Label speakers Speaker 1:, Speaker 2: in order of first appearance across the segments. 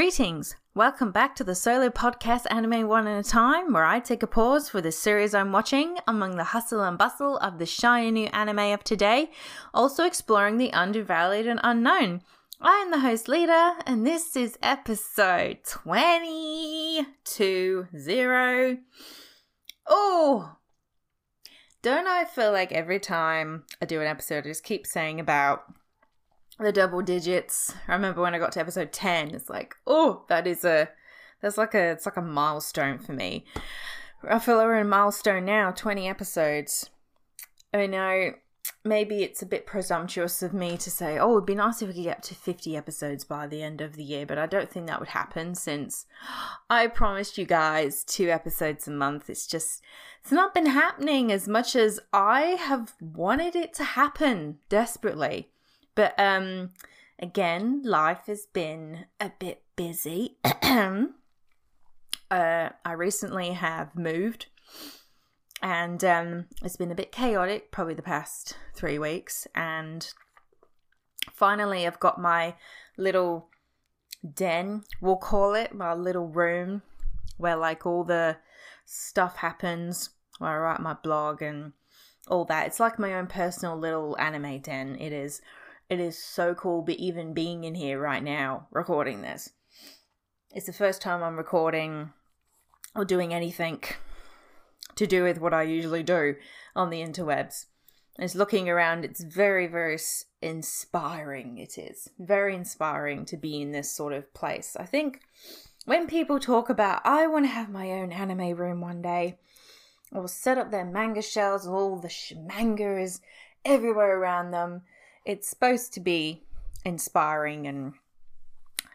Speaker 1: Greetings! Welcome back to the solo podcast Anime One at a Time, where I take a pause for the series I'm watching among the hustle and bustle of the shiny new anime of today, also exploring the undervalued and unknown. I am the host Lita, and this is episode 20 to 0. Oh! Don't I feel like every time I do an episode, I just keep saying about the double digits. I remember when I got to episode 10, it's like, oh, that is a that's like a it's like a milestone for me. I feel like we're in milestone now, 20 episodes. I know maybe it's a bit presumptuous of me to say, oh, it'd be nice if we could get up to 50 episodes by the end of the year, but I don't think that would happen since I promised you guys two episodes a month. It's just, it's not been happening as much as I have wanted it to happen desperately. But um, again, life has been a bit busy. uh, I recently have moved, and um, it's been a bit chaotic, probably the past three weeks. And finally, I've got my little den, we'll call it, my little room where like all the stuff happens, where I write my blog and all that. It's like my own personal little anime den. It is it is so cool be even being in here right now recording this. It's the first time I'm recording or doing anything to do with what I usually do on the interwebs. It's looking around, it's very, very inspiring. It is very inspiring to be in this sort of place. I think when people talk about, I want to have my own anime room one day, or set up their manga shelves, all the sh- manga is everywhere around them it's supposed to be inspiring and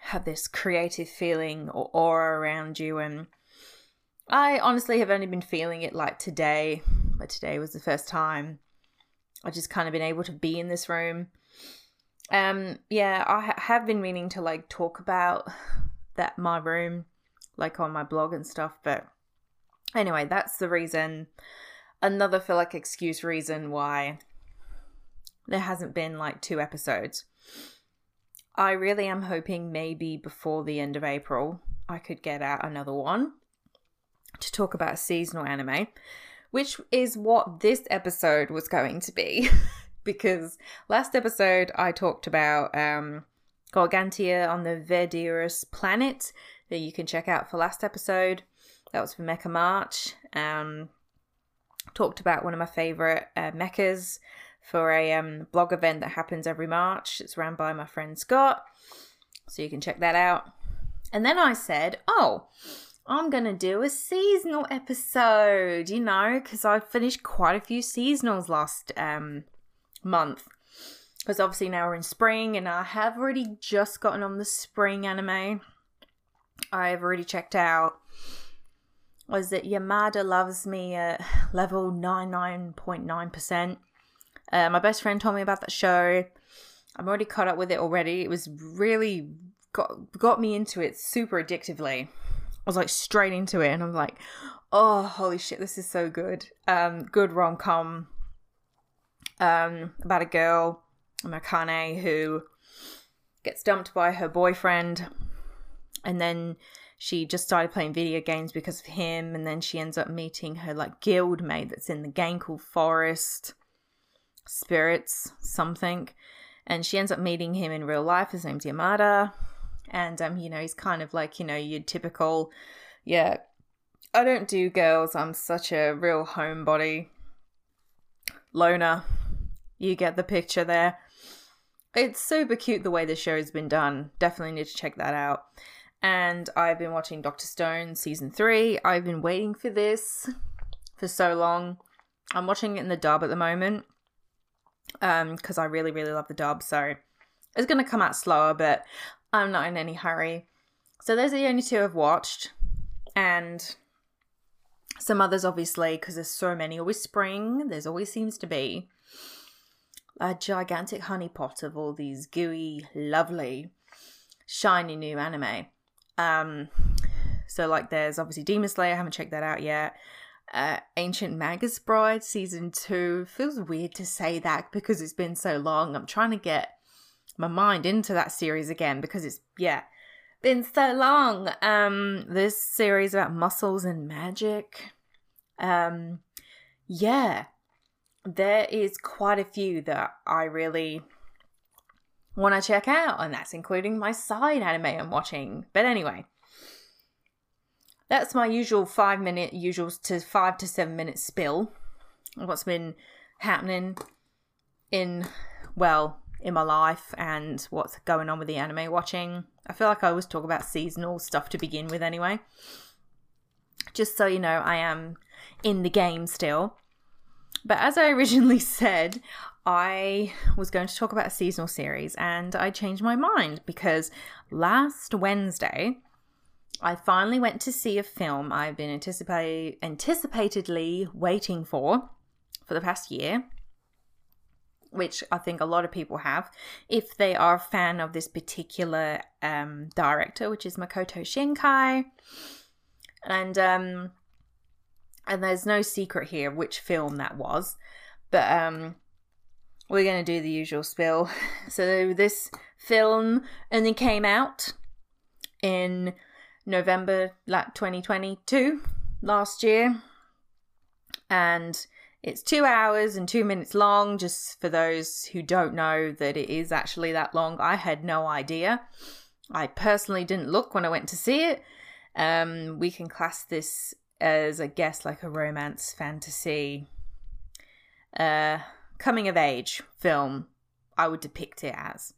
Speaker 1: have this creative feeling or aura around you and I honestly have only been feeling it like today, but today was the first time I just kind of been able to be in this room. Um yeah, I ha- have been meaning to like talk about that my room like on my blog and stuff, but anyway, that's the reason another feel like excuse reason why there hasn't been like two episodes. I really am hoping maybe before the end of April I could get out another one to talk about seasonal anime, which is what this episode was going to be. because last episode I talked about um, on the Verdurous planet that you can check out for last episode. That was for Mecha March. Um, talked about one of my favorite uh, mechas for a um, blog event that happens every March. It's run by my friend Scott, so you can check that out. And then I said, oh, I'm going to do a seasonal episode, you know, because I finished quite a few seasonals last um, month. Because obviously now we're in spring, and I have already just gotten on the spring anime. I've already checked out. Was it Yamada Loves Me at level 99.9%? Uh, my best friend told me about that show. I'm already caught up with it already. It was really got got me into it super addictively. I was like straight into it, and I'm like, oh holy shit, this is so good. Um, good rom com. Um, about a girl, Makane, who gets dumped by her boyfriend, and then she just started playing video games because of him, and then she ends up meeting her like guild mate that's in the gang called Forest spirits something. And she ends up meeting him in real life. His name's yamada. And um you know he's kind of like you know your typical yeah i don't do girls. I'm such a real homebody loner. You get the picture there. It's super cute the way the show's been done. Definitely need to check that out. And i've been watching dr stone season 3 i've been waiting for this for so long. I'm watching it in the dub at the moment um because I really really love the dub so it's going to come out slower but I'm not in any hurry. So those are the only two I've watched and some others obviously because there's so many. Always spring there's always seems to be. A gigantic honeypot of all these gooey lovely shiny new anime. Um so like there's obviously Demon Slayer I haven't checked that out yet uh, Ancient Magus Bride season two. Feels weird to say that because it's been so long. I'm trying to get my mind into that series again because it's, yeah, been so long. Um, this series about muscles and magic. Um, yeah, there is quite a few that I really want to check out, and that's including my side anime I'm watching. But anyway, that's my usual five minute, usual to five to seven minute spill. What's been happening in, well, in my life and what's going on with the anime watching. I feel like I always talk about seasonal stuff to begin with anyway. Just so you know, I am in the game still. But as I originally said, I was going to talk about a seasonal series and I changed my mind because last Wednesday I finally went to see a film I've been anticipate- anticipatedly waiting for for the past year, which I think a lot of people have, if they are a fan of this particular um, director, which is Makoto Shinkai. And um, and there's no secret here which film that was, but um, we're going to do the usual spill. So this film only came out in November like 2022 last year, and it's two hours and two minutes long. Just for those who don't know that it is actually that long, I had no idea. I personally didn't look when I went to see it. Um, we can class this as, I guess, like a romance fantasy, uh, coming of age film. I would depict it as.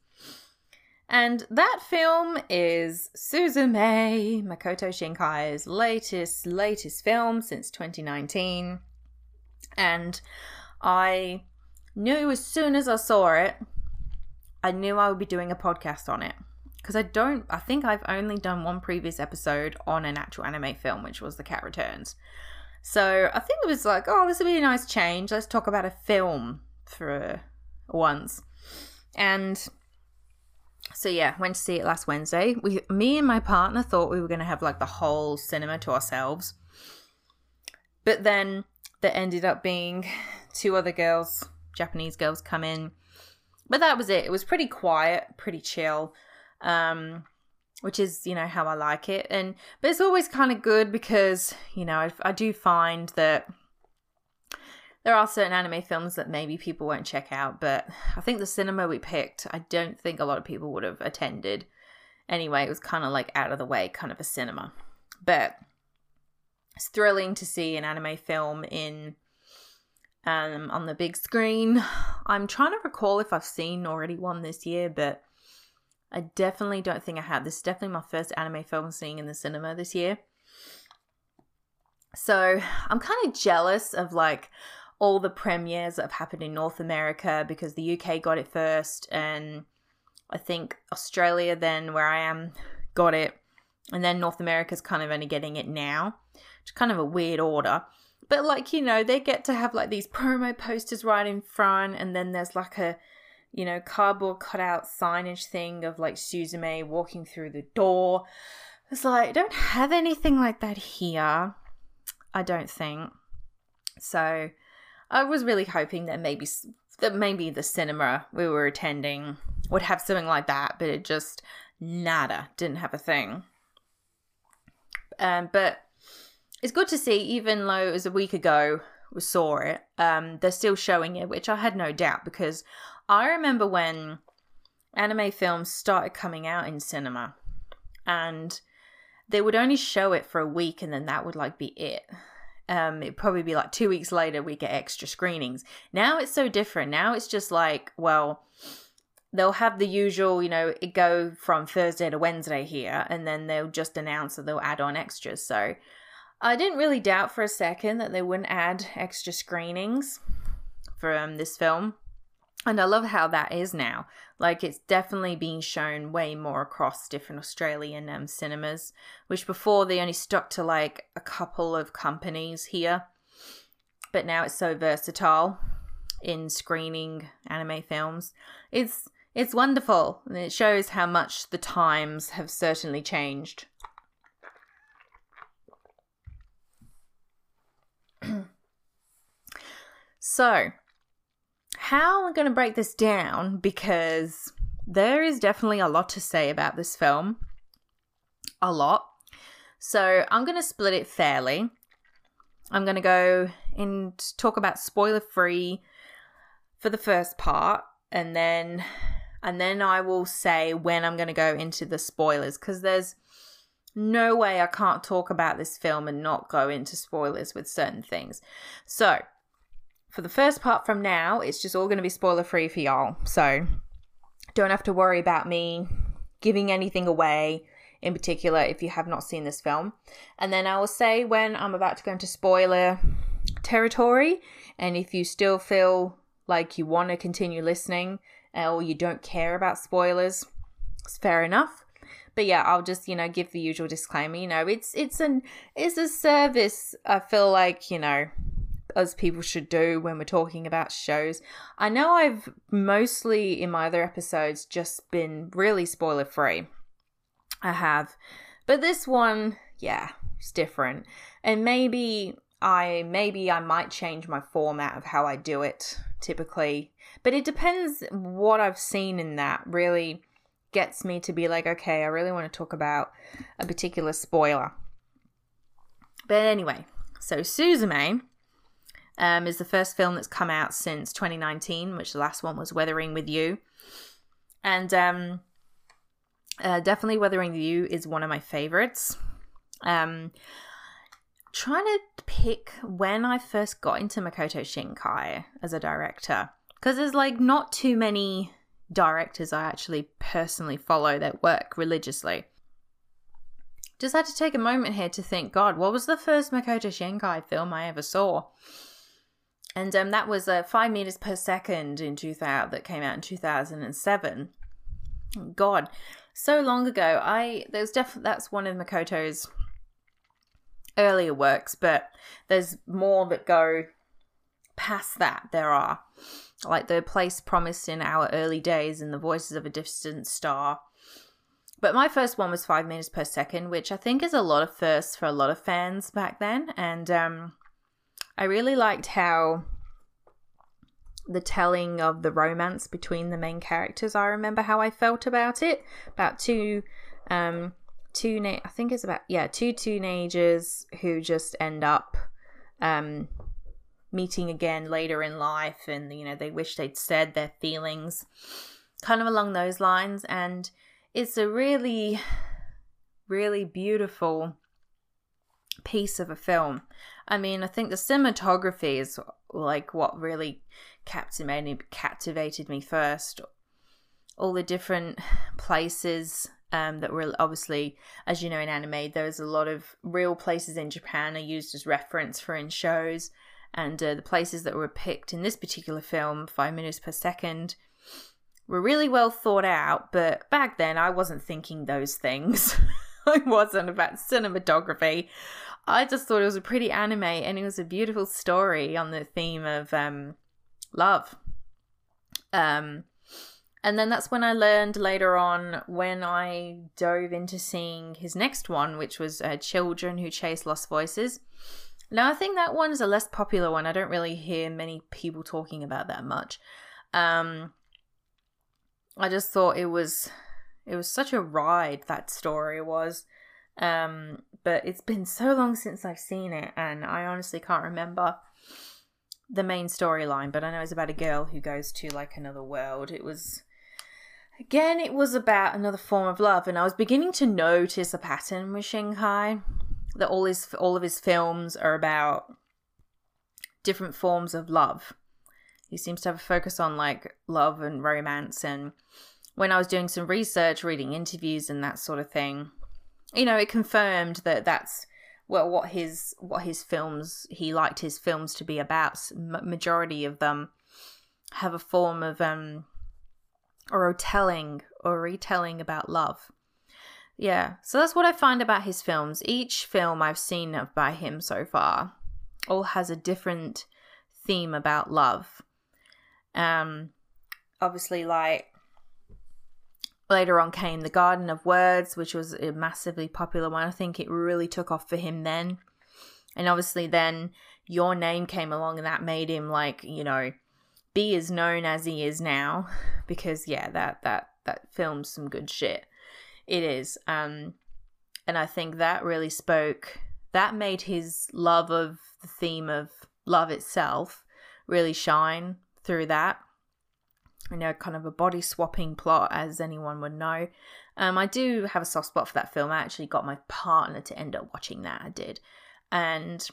Speaker 1: And that film is Suzume, Makoto Shinkai's latest, latest film since 2019. And I knew as soon as I saw it, I knew I would be doing a podcast on it because I don't. I think I've only done one previous episode on an actual anime film, which was The Cat Returns. So I think it was like, oh, this would be a nice change. Let's talk about a film for once. And so yeah, went to see it last Wednesday. We, me and my partner thought we were going to have like the whole cinema to ourselves, but then there ended up being two other girls, Japanese girls, come in. But that was it. It was pretty quiet, pretty chill um, which is you know how I like it. And but it's always kind of good because you know I, I do find that there are certain anime films that maybe people won't check out, but I think the cinema we picked, I don't think a lot of people would have attended. Anyway, it was kind of like out of the way, kind of a cinema. But it's thrilling to see an anime film in um on the big screen. I'm trying to recall if I've seen already one this year, but I definitely don't think I have. This is definitely my first anime film seeing in the cinema this year. So I'm kind of jealous of like all the premieres that have happened in North America because the UK got it first, and I think Australia, then where I am, got it, and then North America's kind of only getting it now. It's kind of a weird order. But like, you know, they get to have like these promo posters right in front, and then there's like a you know, cardboard cutout signage thing of like Suzume walking through the door. It's like, I don't have anything like that here. I don't think. So I was really hoping that maybe that maybe the cinema we were attending would have something like that, but it just nada didn't have a thing. Um, but it's good to see, even though it was a week ago we saw it, um, they're still showing it, which I had no doubt because I remember when anime films started coming out in cinema and they would only show it for a week and then that would like be it. Um, it'd probably be like two weeks later we get extra screenings. Now it's so different. Now it's just like, well, they'll have the usual, you know, it go from Thursday to Wednesday here, and then they'll just announce that they'll add on extras. So I didn't really doubt for a second that they wouldn't add extra screenings from this film. And I love how that is now. Like it's definitely being shown way more across different Australian um, cinemas, which before they only stuck to like a couple of companies here. But now it's so versatile in screening anime films. It's it's wonderful and it shows how much the times have certainly changed. so, how I'm going to break this down because there is definitely a lot to say about this film. a lot. So I'm going to split it fairly. I'm going to go and talk about spoiler free for the first part and then and then I will say when I'm going to go into the spoilers because there's no way I can't talk about this film and not go into spoilers with certain things. So, for the first part from now, it's just all going to be spoiler free for y'all. So, don't have to worry about me giving anything away in particular if you have not seen this film. And then I will say when I'm about to go into spoiler territory, and if you still feel like you want to continue listening uh, or you don't care about spoilers, it's fair enough. But yeah, I'll just, you know, give the usual disclaimer, you know, it's it's an it's a service I feel like, you know, as people should do when we're talking about shows. I know I've mostly in my other episodes just been really spoiler free. I have. But this one, yeah, it's different. And maybe I maybe I might change my format of how I do it typically. But it depends what I've seen in that really gets me to be like, okay, I really want to talk about a particular spoiler. But anyway, so Suzume um, is the first film that's come out since 2019, which the last one was Weathering with You. And um, uh, definitely Weathering with You is one of my favorites. Um, trying to pick when I first got into Makoto Shinkai as a director because there's like not too many directors I actually personally follow that work religiously. Just had to take a moment here to think, God, what was the first Makoto Shinkai film I ever saw? And um, that was uh, Five Meters Per Second in 2000 that came out in 2007. God, so long ago. I there's definitely that's one of Makoto's earlier works, but there's more that go past that. There are like the place promised in our early days and the voices of a distant star. But my first one was five meters per second, which I think is a lot of firsts for a lot of fans back then. And um, I really liked how the telling of the romance between the main characters. I remember how I felt about it. About two um, two I think it's about yeah two teenagers who just end up um, meeting again later in life, and you know they wish they'd said their feelings, kind of along those lines. And it's a really, really beautiful piece of a film. I mean, I think the cinematography is like what really captivated captivated me first. All the different places um, that were obviously, as you know, in anime, there's a lot of real places in Japan are used as reference for in shows, and uh, the places that were picked in this particular film, five minutes per second, were really well thought out. But back then, I wasn't thinking those things. I wasn't about cinematography. I just thought it was a pretty anime, and it was a beautiful story on the theme of um, love. Um, and then that's when I learned later on when I dove into seeing his next one, which was uh, Children Who Chase Lost Voices. Now, I think that one is a less popular one. I don't really hear many people talking about that much. Um, I just thought it was it was such a ride that story was. Um, but it's been so long since I've seen it, and I honestly can't remember the main storyline. But I know it's about a girl who goes to like another world. It was Again, it was about another form of love, and I was beginning to notice a pattern with Shinkai that all his all of his films are about different forms of love. He seems to have a focus on like love and romance, and when I was doing some research, reading interviews and that sort of thing, you know, it confirmed that that's well what his what his films he liked his films to be about. majority of them have a form of um or telling or retelling about love. Yeah, so that's what I find about his films. Each film I've seen by him so far all has a different theme about love. Um, obviously, like later on came The Garden of Words, which was a massively popular one. I think it really took off for him then. And obviously, then Your Name came along, and that made him like, you know, be as known as he is now because yeah that that that films some good shit it is um And I think that really spoke, that made his love of the theme of love itself really shine through that. You know, kind of a body swapping plot, as anyone would know. Um, I do have a soft spot for that film. I actually got my partner to end up watching that. I did, and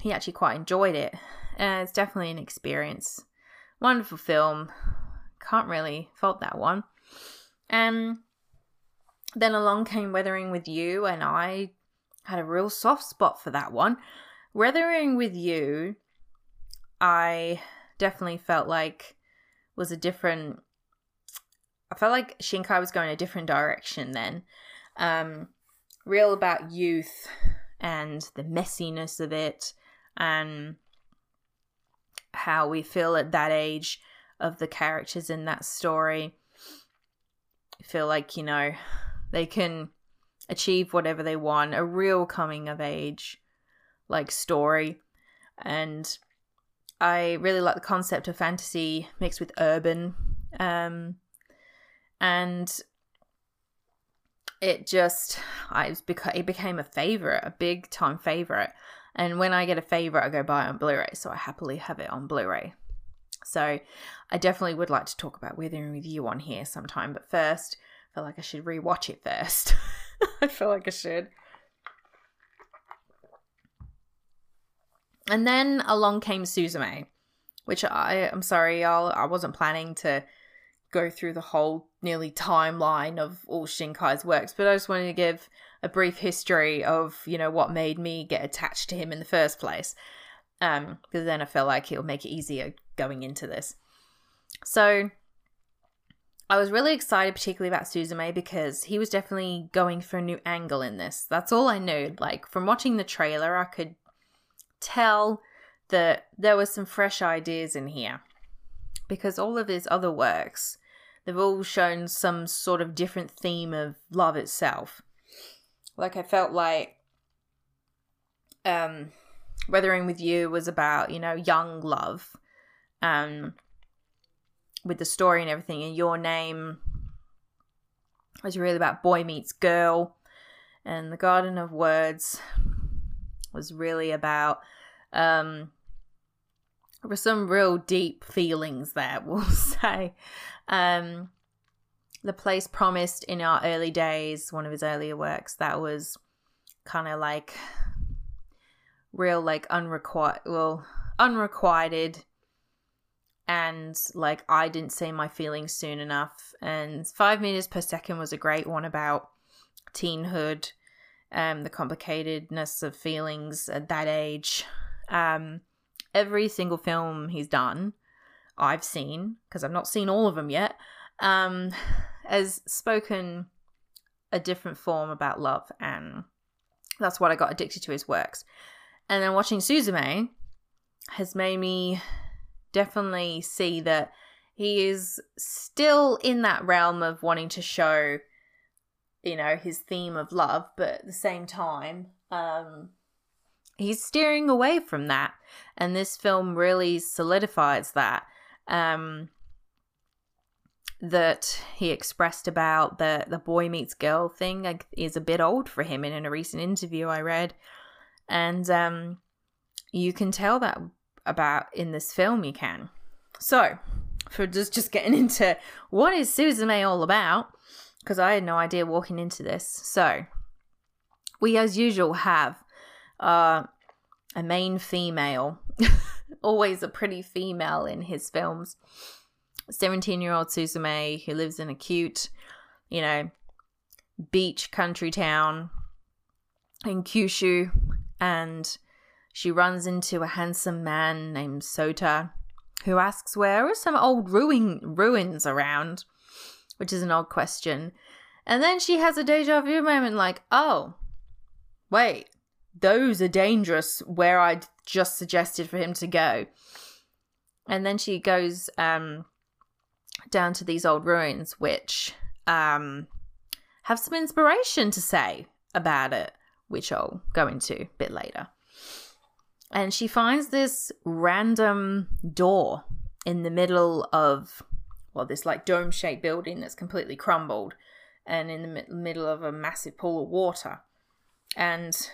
Speaker 1: he actually quite enjoyed it. Uh, it's definitely an experience. Wonderful film. Can't really fault that one. And then along came Weathering with You, and I had a real soft spot for that one. Weathering with You, I definitely felt like was a different. I felt like Shinkai was going a different direction then. Um, real about youth and the messiness of it, and how we feel at that age of the characters in that story. I feel like, you know, they can achieve whatever they want, a real coming of age like story. And I really like the concept of fantasy mixed with urban. Um, and it just I beca- it became a favorite, a big time favorite. And when I get a favorite, I go buy it on Blu-ray, so I happily have it on Blu-ray. So I definitely would like to talk about Weathering with You on here sometime, but first, I feel like I should rewatch it first. I feel like I should. And then along came Suzume, which I I'm sorry, y'all, I wasn't planning to go through the whole nearly timeline of all Shinkai's works, but I just wanted to give a brief history of, you know, what made me get attached to him in the first place. Um, because then I felt like it'll make it easier going into this. So I was really excited, particularly about Suzume, because he was definitely going for a new angle in this. That's all I knew. Like, from watching the trailer, I could tell that there were some fresh ideas in here. Because all of his other works, they've all shown some sort of different theme of love itself. Like, I felt like um, Weathering with You was about, you know, young love. Um, with the story and everything, and your name was really about boy meets girl, and the Garden of Words was really about um there were some real deep feelings there, we'll say. Um The Place Promised in our early days, one of his earlier works, that was kind of like real like unrequited well unrequited and like I didn't say my feelings soon enough. And five meters per second was a great one about teenhood, um, the complicatedness of feelings at that age. Um, every single film he's done, I've seen because I've not seen all of them yet, um, has spoken a different form about love, and that's what I got addicted to his works. And then watching Suzume has made me definitely see that he is still in that realm of wanting to show, you know, his theme of love, but at the same time, um, he's steering away from that. And this film really solidifies that. Um, that he expressed about the the boy meets girl thing is a bit old for him. And in a recent interview I read, and um, you can tell that about in this film you can. So, for just just getting into what is Suzume all about, because I had no idea walking into this. So, we as usual have uh, a main female, always a pretty female in his films. 17 year old Suzume who lives in a cute, you know, beach country town in Kyushu and she runs into a handsome man named Sota, who asks where are some old ruin ruins around, which is an odd question. And then she has a deja vu moment like, oh, wait, those are dangerous where I just suggested for him to go. And then she goes um, down to these old ruins, which um, have some inspiration to say about it, which I'll go into a bit later and she finds this random door in the middle of well this like dome shaped building that's completely crumbled and in the middle of a massive pool of water and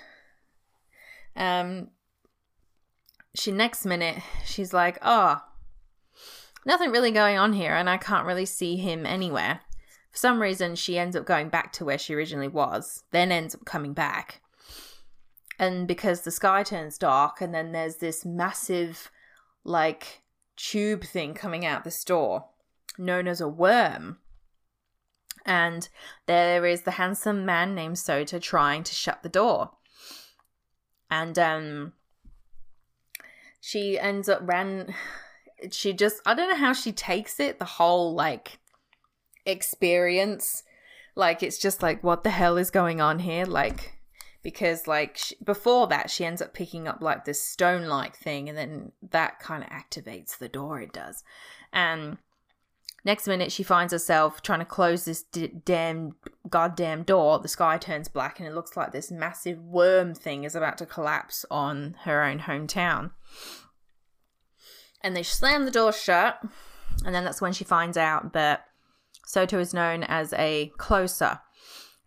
Speaker 1: um she next minute she's like, "Oh, nothing really going on here and I can't really see him anywhere." For some reason, she ends up going back to where she originally was, then ends up coming back. And because the sky turns dark and then there's this massive like tube thing coming out the store known as a worm. And there is the handsome man named Sota trying to shut the door. And um she ends up ran she just I don't know how she takes it, the whole like experience. Like it's just like what the hell is going on here? Like because like she, before that she ends up picking up like this stone like thing and then that kind of activates the door it does and next minute she finds herself trying to close this d- damn goddamn door. The sky turns black and it looks like this massive worm thing is about to collapse on her own hometown. And they slam the door shut. And then that's when she finds out that Sota is known as a closer.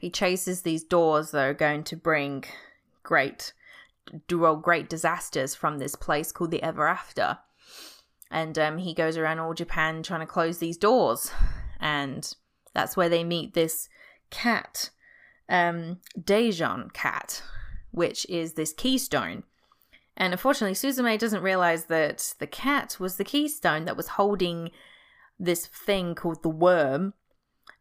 Speaker 1: He chases these doors that are going to bring great, well, great disasters from this place called the Ever After. And um, he goes around all Japan trying to close these doors. And that's where they meet this cat, um, Daijin cat, which is this keystone. And unfortunately, Suzume doesn't realize that the cat was the keystone that was holding this thing called the worm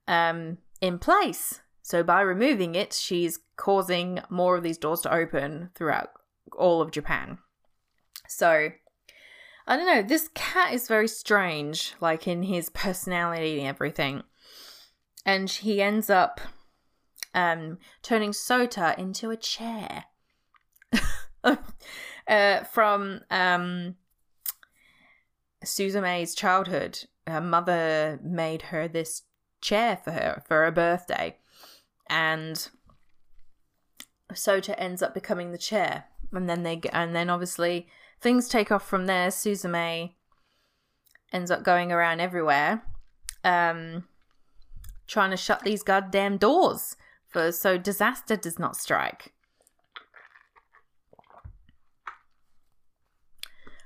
Speaker 1: um, in place. So by removing it, she's causing more of these doors to open throughout all of Japan. So I don't know, this cat is very strange, like in his personality and everything. And he ends up um, turning Sota into a chair. uh, from um, Suzume's childhood, her mother made her this chair for her for her birthday and Sota ends up becoming the chair, and then they and then obviously things take off from there. Suzume ends up going around everywhere, um, trying to shut these goddamn doors for so disaster does not strike.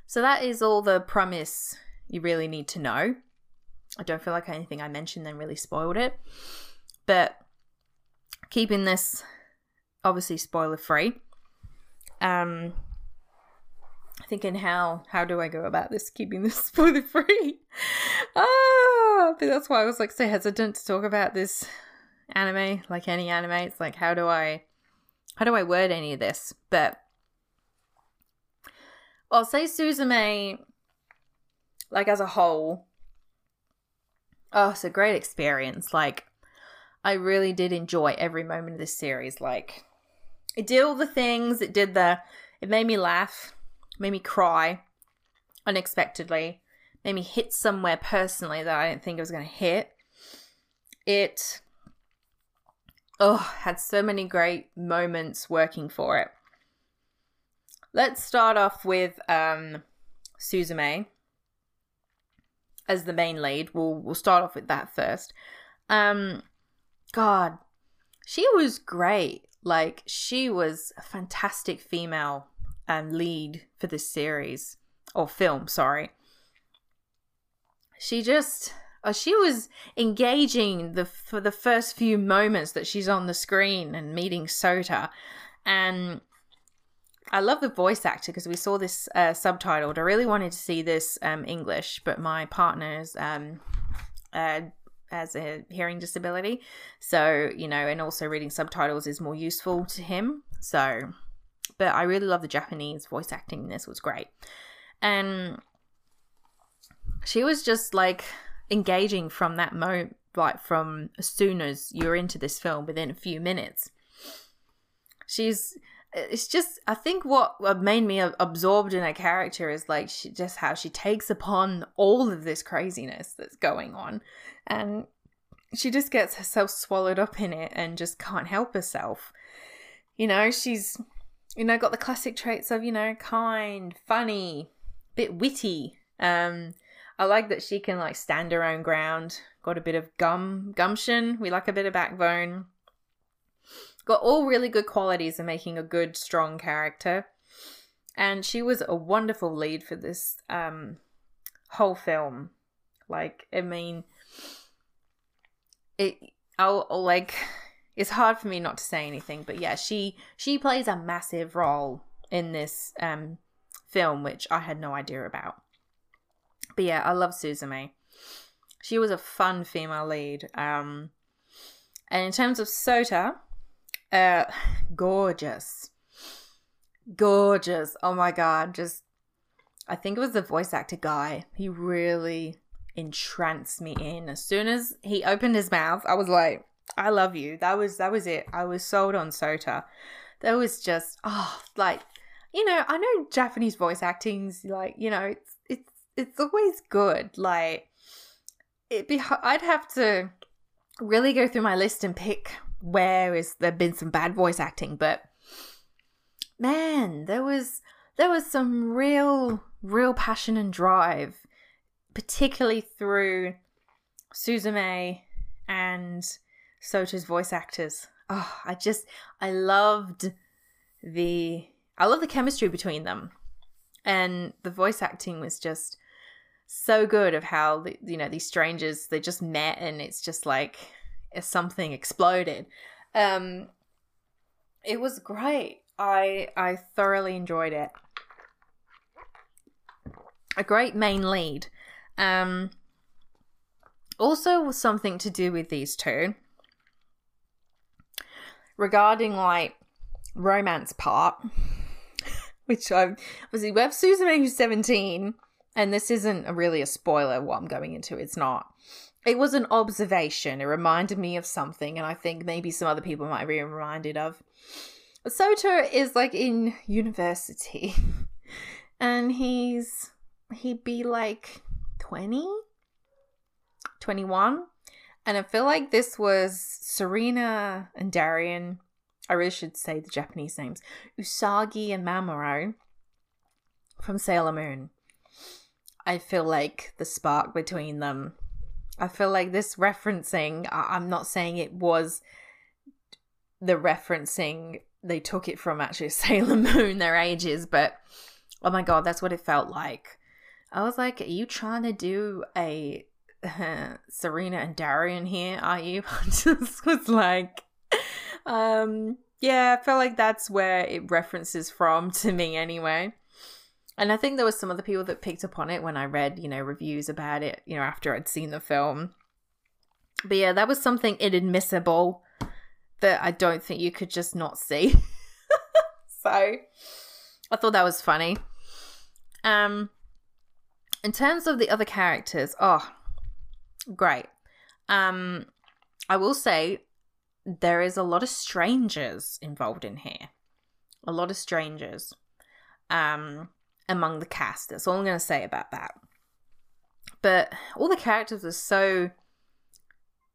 Speaker 1: So that is all the premise you really need to know. I don't feel like anything I mentioned then really spoiled it. But keeping this obviously spoiler free. Um, thinking how how do I go about this keeping this spoiler free? ah, but that's why I was like so hesitant to talk about this anime, like any anime. It's like how do I how do I word any of this? But I'll say Suzume, like as a whole, oh, it's a great experience. Like I really did enjoy every moment of this series. Like, it did all the things. It did the. It made me laugh, made me cry unexpectedly, made me hit somewhere personally that I didn't think it was going to hit. It. Oh, had so many great moments working for it. Let's start off with um, Suzume as the main lead. We'll we'll start off with that first. Um, God, she was great. Like she was a fantastic female um, lead for this series or film. Sorry. She just uh, she was engaging the for the first few moments that she's on the screen and meeting Sota, and I love the voice actor because we saw this uh, subtitled. I really wanted to see this um, English, but my partner's um, uh, a hearing disability. So, you know, and also reading subtitles is more useful to him. So, but I really love the Japanese voice acting this was great. And she was just like engaging from that moment, like from as soon as you're into this film within a few minutes. She's it's just I think what made me absorbed in her character is like she just how she takes upon all of this craziness that's going on and she just gets herself swallowed up in it and just can't help herself. You know, she's you know got the classic traits of, you know, kind, funny, bit witty. Um I like that she can like stand her own ground, got a bit of gum gumption. We like a bit of backbone. got all really good qualities of making a good, strong character. And she was a wonderful lead for this um, whole film. Like, I mean, it. I'll, like. It's hard for me not to say anything, but yeah, she she plays a massive role in this um, film, which I had no idea about. But yeah, I love Suzume. She was a fun female lead. Um, and in terms of Sota, uh, gorgeous. Gorgeous. Oh my god, just I think it was the voice actor guy. He really entranced me in. As soon as he opened his mouth, I was like, I love you. That was that was it. I was sold on Sota. That was just oh like you know, I know Japanese voice acting's like, you know, it's it's it's always good. Like it be I'd have to really go through my list and pick where is there been some bad voice acting, but man, there was there was some real real passion and drive, particularly through Suzume and Sota's voice actors. Oh, I just I loved the I love the chemistry between them. And the voice acting was just so good of how you know these strangers they just met and it's just like something exploded um it was great i i thoroughly enjoyed it a great main lead um also was something to do with these two regarding like romance part which i'm obviously we have Suzume who's 17 and this isn't really a spoiler what I'm going into, it's not. It was an observation. It reminded me of something, and I think maybe some other people might be reminded of. Sota is like in university, and he's he'd be like 20, 21. And I feel like this was Serena and Darien. I really should say the Japanese names Usagi and Mamoru from Sailor Moon. I feel like the spark between them. I feel like this referencing, I'm not saying it was the referencing, they took it from actually Sailor Moon, their ages, but oh my god, that's what it felt like. I was like, are you trying to do a Serena and Darien here? Are you? I just was like, um, yeah, I felt like that's where it references from to me anyway. And I think there was some other people that picked up on it when I read, you know, reviews about it, you know, after I'd seen the film. But yeah, that was something inadmissible that I don't think you could just not see. so I thought that was funny. Um in terms of the other characters, oh great. Um I will say there is a lot of strangers involved in here. A lot of strangers. Um among the cast. That's all I'm going to say about that. But all the characters are so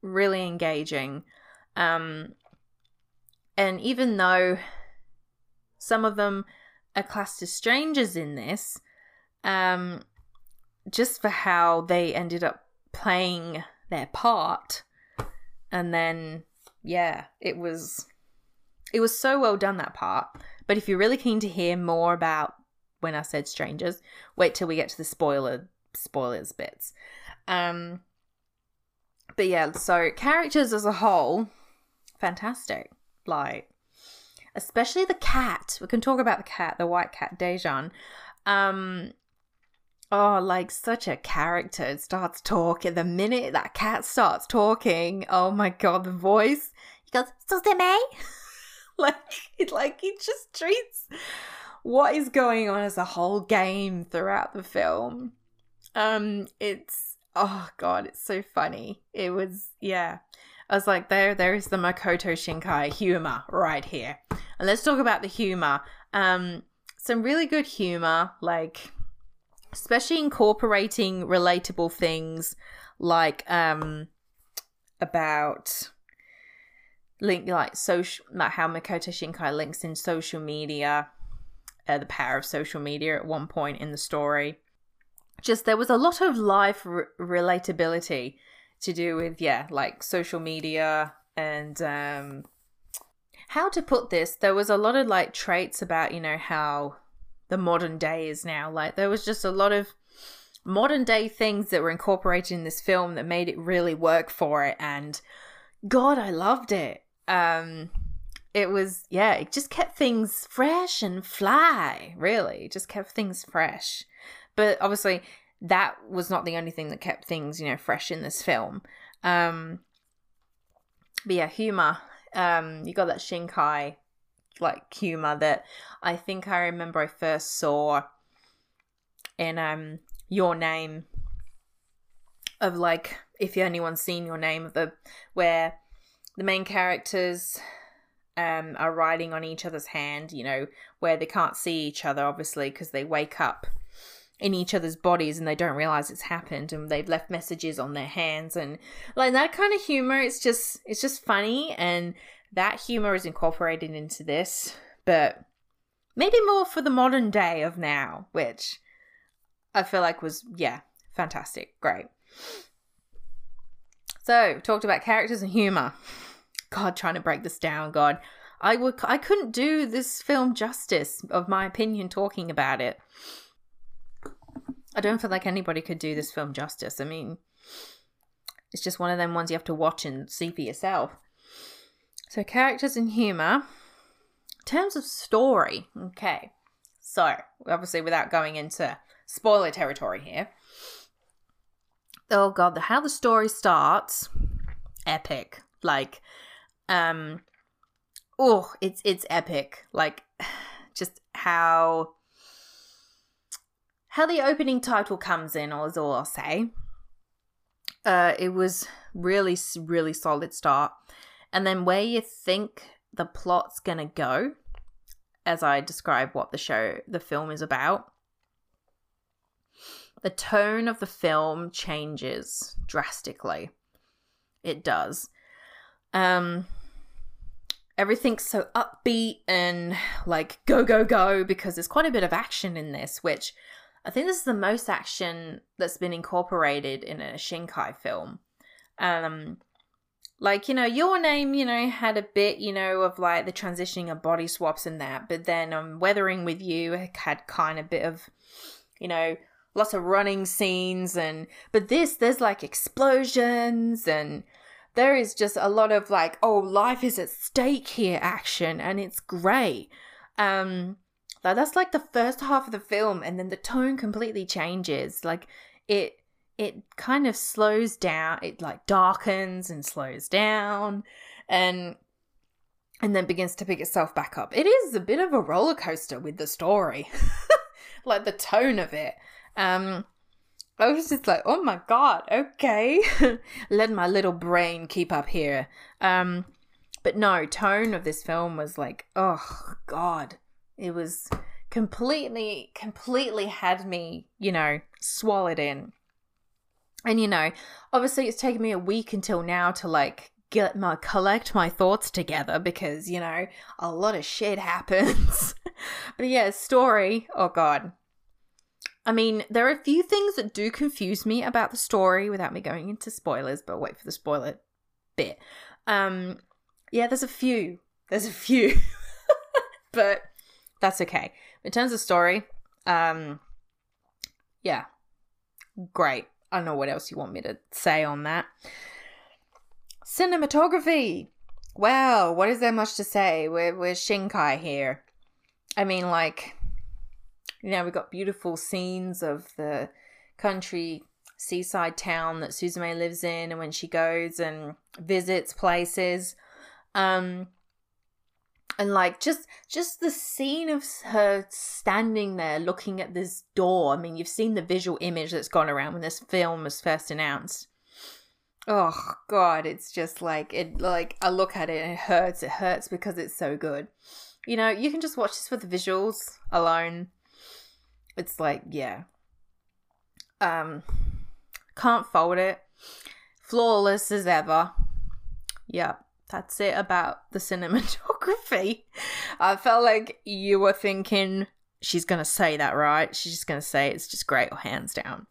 Speaker 1: really engaging. Um, and even though some of them are classed as strangers in this, um, just for how they ended up playing their part, and then yeah, it was it was so well done that part. But if you're really keen to hear more about when I said strangers. Wait till we get to the spoiler spoilers bits. Um but yeah, so characters as a whole, fantastic. Like especially the cat. We can talk about the cat, the white cat Daijin. Um Oh, like such a character. It starts talking. The minute that cat starts talking, oh my god, the voice. He goes, Suzume? like, it, like, he just treats what is going on as a whole game throughout the film. Um, it's oh god, it's so funny. It was yeah. I was like, there, there is the Makoto Shinkai humor right here. And let's talk about the humor. Um, some really good humor, like especially incorporating relatable things like um about link like social like how Makoto Shinkai links in social media uh, the power of social media at one point in the story. Just there was a lot of life re- relatability to do with yeah, like social media and um how to put this, there was a lot of like traits about, you know, how the modern day is now. Like there was just a lot of modern day things that were incorporated in this film that made it really work for it. And god i loved it. Um it was yeah it just kept things fresh and fly really. It just kept things fresh. But obviously that was not the only thing that kept things you know fresh in this film. Um but yeah humor. Um you got that shinkai like humor that i think i remember i first saw in um your name of like if anyone's seen your name of the where the main characters um are riding on each other's hand you know where they can't see each other obviously because they wake up in each other's bodies and they don't realize it's happened and they've left messages on their hands and like that kind of humor it's just it's just funny and that humor is incorporated into this but maybe more for the modern day of now which I feel like was yeah, fantastic, great. So, talked about characters and humor. God, trying to break this down, God. I would I couldn't do this film justice of my opinion talking about it. I don't feel like anybody could do this film justice. I mean, it's just one of them ones you have to watch and see for yourself. So, characters and humor. In terms of story, okay. So, obviously, without going into spoiler territory here. Oh god, the how the story starts, epic. Like, um, oh, it's it's epic. Like, just how how the opening title comes in, is all I'll say. Uh, it was really, really solid start, and then where you think the plot's gonna go, as I describe what the show, the film is about, the tone of the film changes drastically. It does. Um everything's so upbeat and like go go go because there's quite a bit of action in this which I think this is the most action that's been incorporated in a Shinkai film. Um like you know your name you know had a bit you know of like the transitioning of body swaps and that but then um weathering with you had kind of bit of you know lots of running scenes and but this there's like explosions and there is just a lot of like oh life is at stake here action and it's great. Um that's like the first half of the film and then the tone completely changes. Like it it kind of slows down it like darkens and slows down and and then begins to pick itself back up it is a bit of a roller coaster with the story like the tone of it um, I was just like, oh my god, okay. Let my little brain keep up here. Um, but no, tone of this film was like, oh god. It was completely, completely had me, you know, swallowed in. And you know, obviously it's taken me a week until now to like get my collect my thoughts together because, you know, a lot of shit happens. but yeah, story, oh god. I mean, there are a few things that do confuse me about the story without me going into spoilers, but wait for the spoiler bit. Um, yeah, there's a few. There's a few. but that's okay. In terms of story, um, yeah, great. I don't know what else you want me to say on that. Cinematography. Wow, what is there much to say? We're, we're Shinkai here. I mean, like, you know, we've got beautiful scenes of the country seaside town that Suzume lives in and when she goes and visits places. Um and like just just the scene of her standing there looking at this door. I mean, you've seen the visual image that's gone around when this film was first announced. Oh god, it's just like it like I look at it and it hurts. It hurts because it's so good. You know, you can just watch this for the visuals alone it's like, yeah. Um can't fold it. Flawless as ever. Yep. That's it about the cinematography. I felt like you were thinking she's going to say that, right? She's just going to say it's just great hands down.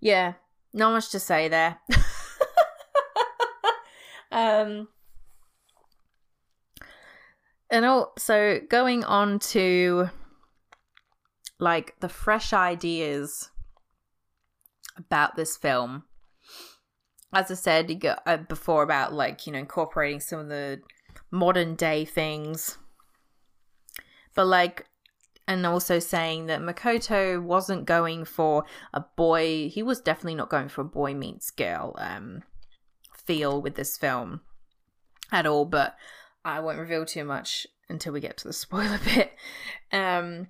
Speaker 1: Yeah, not much to say there. um and also going on to like the fresh ideas about this film. As I said uh, before about like, you know, incorporating some of the modern day things. But like and also saying that Makoto wasn't going for a boy, he was definitely not going for a boy meets girl um feel with this film at all, but I won't reveal too much until we get to the spoiler bit. Um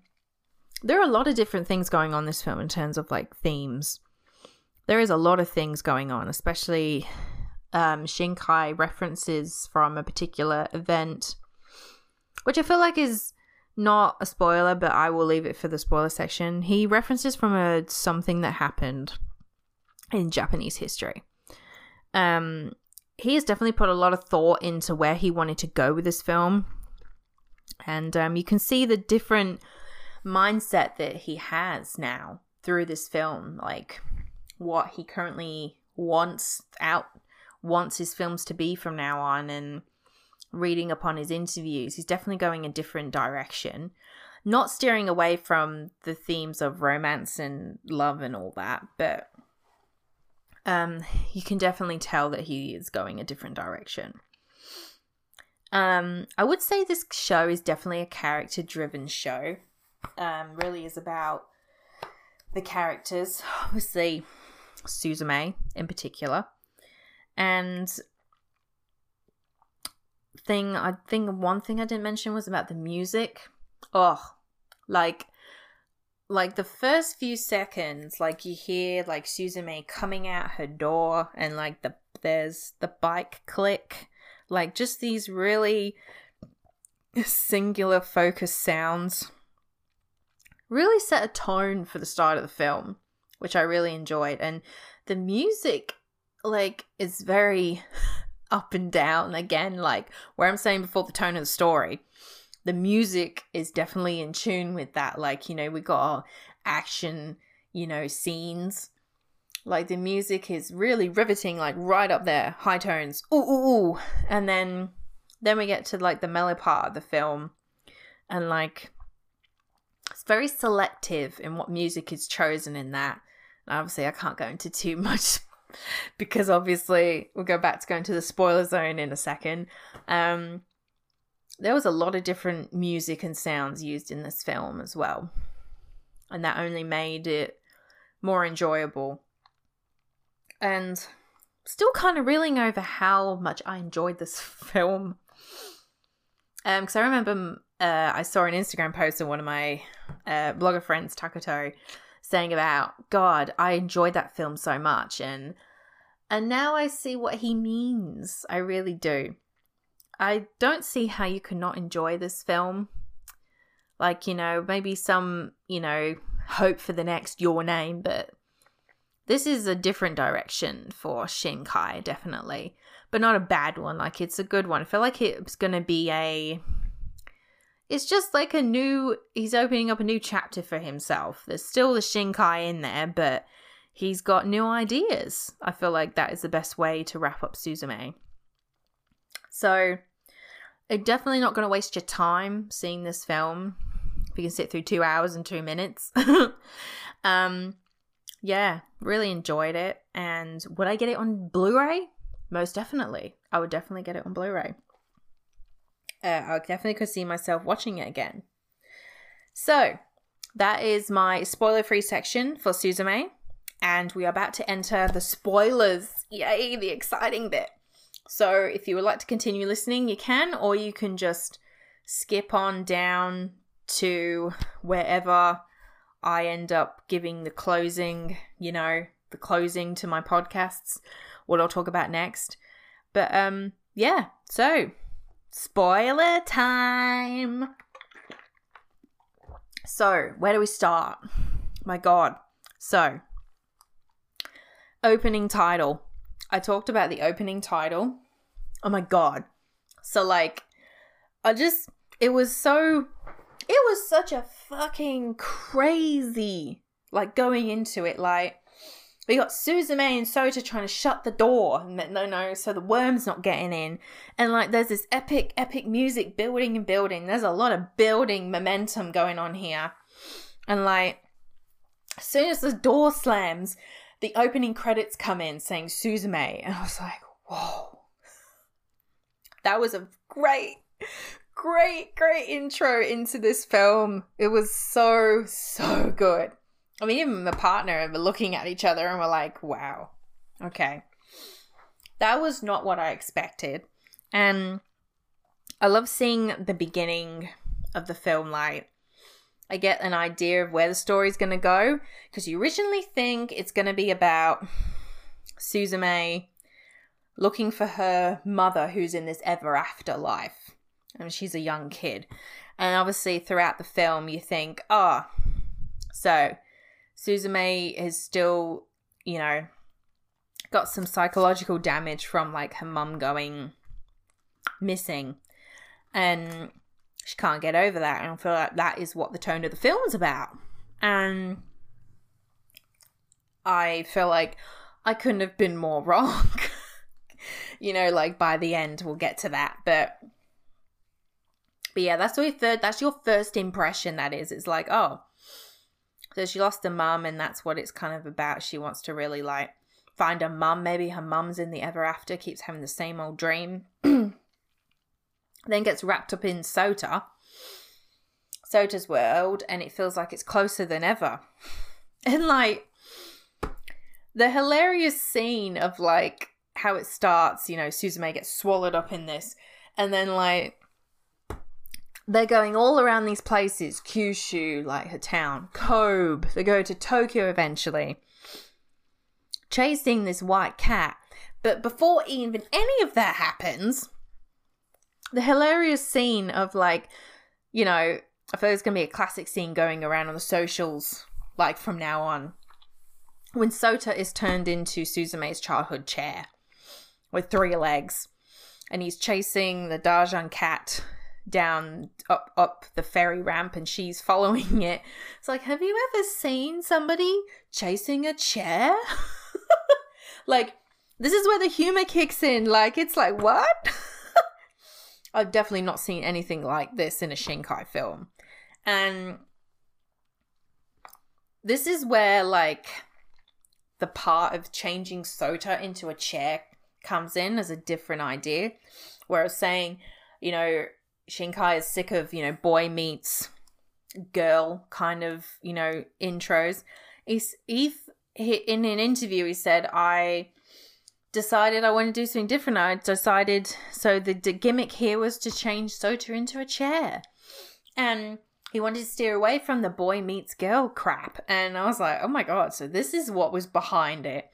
Speaker 1: there are a lot of different things going on this film in terms of like themes. There is a lot of things going on, especially um, Shinkai references from a particular event, which I feel like is not a spoiler, but I will leave it for the spoiler section. He references from a something that happened in Japanese history. Um, he has definitely put a lot of thought into where he wanted to go with this film, and um, you can see the different mindset that he has now through this film, like what he currently wants out wants his films to be from now on and reading upon his interviews he's definitely going a different direction. Not steering away from the themes of romance and love and all that but um you can definitely tell that he is going a different direction. Um i would say this show is definitely a character driven show. Um, really is about the characters, obviously Suzume in particular, and thing I think one thing I didn't mention was about the music. Oh, like like the first few seconds, like you hear like Suzume coming out her door, and like the there's the bike click, like just these really singular focus sounds really set a tone for the start of the film, which I really enjoyed. And the music, like, is very up and down again, like where I'm saying before the tone of the story. The music is definitely in tune with that. Like, you know, we got our action, you know, scenes. Like the music is really riveting, like right up there, high tones. Ooh, ooh, ooh. And then then we get to like the mellow part of the film. And like it's very selective in what music is chosen in that. And obviously, I can't go into too much because obviously we'll go back to going to the spoiler zone in a second. Um, there was a lot of different music and sounds used in this film as well, and that only made it more enjoyable. And still kind of reeling over how much I enjoyed this film. Um, because I remember uh, I saw an Instagram post of one of my uh, blogger friends, Takoto, saying about God, I enjoyed that film so much, and and now I see what he means. I really do. I don't see how you could not enjoy this film. Like you know, maybe some you know hope for the next Your Name, but this is a different direction for Shinkai, definitely, but not a bad one. Like it's a good one. I feel like it's going to be a it's just like a new he's opening up a new chapter for himself. There's still the shinkai in there but he's got new ideas. I feel like that is the best way to wrap up suzume. So definitely not going to waste your time seeing this film. If you can sit through two hours and two minutes. Um yeah really enjoyed it. And would i get it on blu-ray? Most definitely. I would definitely get it on blu-ray uh, I definitely could see myself watching it again. So, that is my spoiler free section for Suzume. And we are about to enter the spoilers. Yay, the exciting bit. So, if you would like to continue listening, you can, or you can just skip on down to wherever I end up giving the closing, you know, the closing to my podcasts, what I'll talk about next. But um yeah, so Spoiler time. So, where do we start? My god. So, opening title. I talked about the opening title. Oh my god. So, like, I just, it was so, it was such a fucking crazy, like, going into it. Like, we got Suzume and Sota trying to shut the door. No, no, so the worm's not getting in. And like, there's this epic, epic music building and building. There's a lot of building momentum going on here. And like, as soon as the door slams, the opening credits come in saying Suzume. And I was like, whoa. That was a great, great, great intro into this film. It was so, so good. I mean, even my partner were looking at each other and we're like, wow, okay. That was not what I expected. And I love seeing the beginning of the film. Like, I get an idea of where the story's going to go because you originally think it's going to be about Suzume looking for her mother who's in this ever after life. And she's a young kid. And obviously, throughout the film, you think, oh, so Suzume is still, you know, got some psychological damage from like her mum going missing. And she can't get over that. And I feel like that is what the tone of the film is about. And I feel like I couldn't have been more wrong. you know, like by the end we'll get to that. But but yeah, that's your third that's your first impression that is. It's like, oh, so she lost her mum, and that's what it's kind of about. She wants to really like find her mum. Maybe her mum's in the ever after, keeps having the same old dream. then gets wrapped up in Sota, Sota's world, and it feels like it's closer than ever. And like the hilarious scene of like how it starts, you know, Suzume gets swallowed up in this, and then like they're going all around these places Kyushu, like her town, Kobe. They go to Tokyo eventually, chasing this white cat. But before even any of that happens, the hilarious scene of like, you know, I feel it's going to be a classic scene going around on the socials, like from now on, when Sota is turned into Suzume's childhood chair with three legs and he's chasing the Daijin cat down up up the ferry ramp and she's following it. It's like, have you ever seen somebody chasing a chair? like this is where the humor kicks in. Like it's like, what? I've definitely not seen anything like this in a Shinkai film. And this is where like the part of changing Sota into a chair comes in as a different idea. Where I was saying, you know, Shinkai is sick of, you know, boy meets girl kind of, you know, intros. He's, he, in an interview, he said, I decided I want to do something different. I decided, so the, the gimmick here was to change Sota into a chair. And he wanted to steer away from the boy meets girl crap. And I was like, oh my god, so this is what was behind it.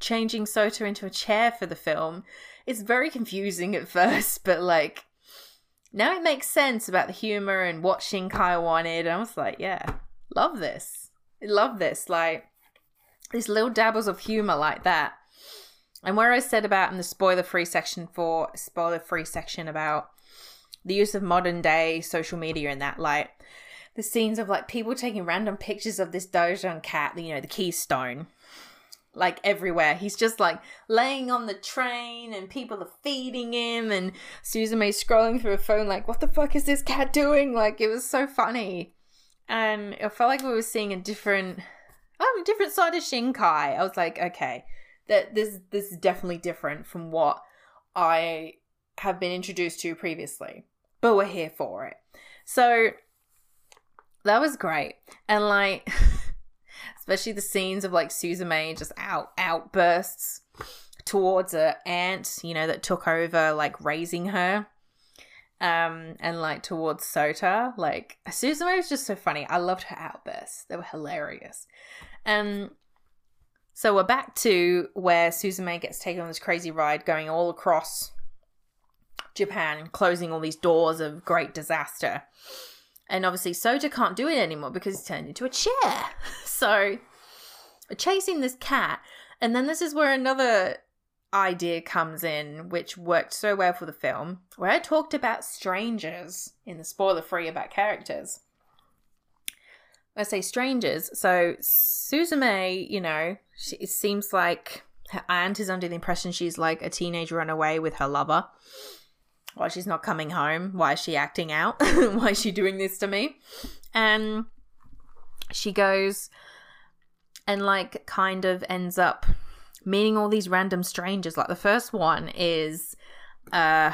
Speaker 1: Changing Sota into a chair for the film. It's very confusing at first, but like now it makes sense about the humor and what Shinkai wanted. I was like, yeah, love this. love this. Like, these little dabbles of humor like that. And where I said about in the spoiler free section for spoiler free section about the use of modern day social media in that light, the scenes of like people taking random pictures of this Daijin cat, you know, the keystone, like everywhere. He's just like laying on the train and people are feeding him and Suzume scrolling through a phone like, what the fuck is this cat doing? Like it was so funny. And it felt like we were seeing a different oh, a different side of Shinkai. I was like, okay, that this this is definitely different from what I have been introduced to previously. But we're here for it. So that was great. And like especially the scenes of like Suzume just out outbursts towards a aunt, you know, that took over like raising her. Um, and like towards Sota, like Suzume was just so funny. I loved her outbursts; they were hilarious. And so we're back to where Suzume gets taken on this crazy ride, going all across Japan, closing all these doors of great disaster. And obviously, Sota can't do it anymore because he's turned into a chair. So, chasing this cat. And then this is where another idea comes in, which worked so well for the film, where I talked about strangers in the spoiler free about characters. I say strangers. So Suzume, you know, she, it seems like her aunt is under the impression she's like a teenage runaway with her lover. Why she's not coming home? Why is she acting out? Why is she doing this to me? And she goes and like kind of ends up meeting all these random strangers. Like the first one is uh